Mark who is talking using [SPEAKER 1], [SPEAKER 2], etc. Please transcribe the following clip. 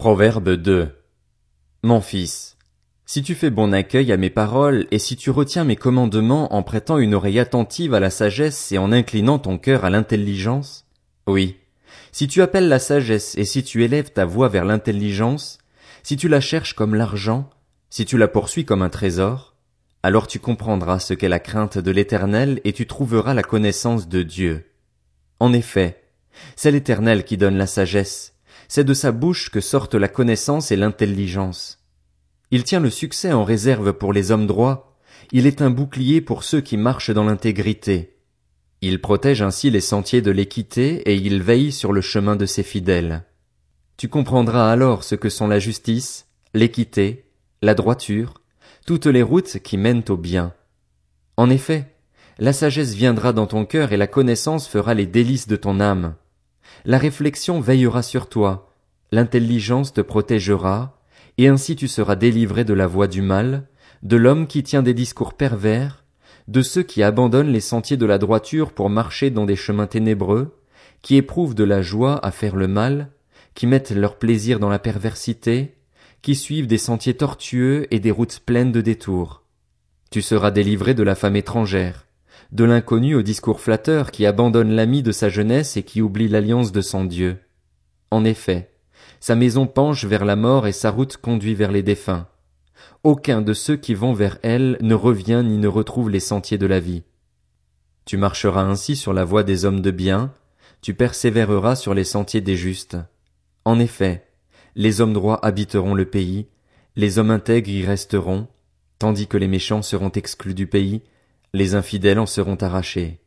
[SPEAKER 1] Proverbe 2. Mon fils, si tu fais bon accueil à mes paroles, et si tu retiens mes commandements en prêtant une oreille attentive à la sagesse et en inclinant ton cœur à l'intelligence, oui, si tu appelles la sagesse et si tu élèves ta voix vers l'intelligence, si tu la cherches comme l'argent, si tu la poursuis comme un trésor, alors tu comprendras ce qu'est la crainte de l'éternel et tu trouveras la connaissance de Dieu. En effet, c'est l'éternel qui donne la sagesse, c'est de sa bouche que sortent la connaissance et l'intelligence. Il tient le succès en réserve pour les hommes droits, il est un bouclier pour ceux qui marchent dans l'intégrité. Il protège ainsi les sentiers de l'équité et il veille sur le chemin de ses fidèles. Tu comprendras alors ce que sont la justice, l'équité, la droiture, toutes les routes qui mènent au bien. En effet, la sagesse viendra dans ton cœur et la connaissance fera les délices de ton âme. La réflexion veillera sur toi, l'intelligence te protégera, et ainsi tu seras délivré de la voie du mal, de l'homme qui tient des discours pervers, de ceux qui abandonnent les sentiers de la droiture pour marcher dans des chemins ténébreux, qui éprouvent de la joie à faire le mal, qui mettent leur plaisir dans la perversité, qui suivent des sentiers tortueux et des routes pleines de détours. Tu seras délivré de la femme étrangère, de l'inconnu au discours flatteur qui abandonne l'ami de sa jeunesse et qui oublie l'alliance de son Dieu. En effet, sa maison penche vers la mort et sa route conduit vers les défunts. Aucun de ceux qui vont vers elle ne revient ni ne retrouve les sentiers de la vie. Tu marcheras ainsi sur la voie des hommes de bien, tu persévéreras sur les sentiers des justes. En effet, les hommes droits habiteront le pays, les hommes intègres y resteront, tandis que les méchants seront exclus du pays, les infidèles en seront arrachés.